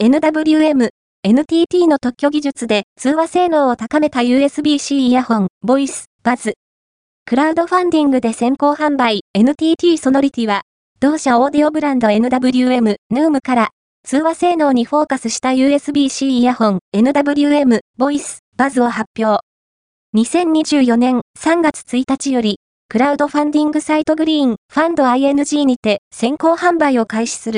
NWM、NTT の特許技術で通話性能を高めた USB-C イヤホン、ボイス、バズ。クラウドファンディングで先行販売、NTT ソノリティは、同社オーディオブランド NWM、NUM から通話性能にフォーカスした USB-C イヤホン NWM ボイスバズを発表。2024年3月1日より、クラウドファンディングサイトグリーンファンド ING にて先行販売を開始する。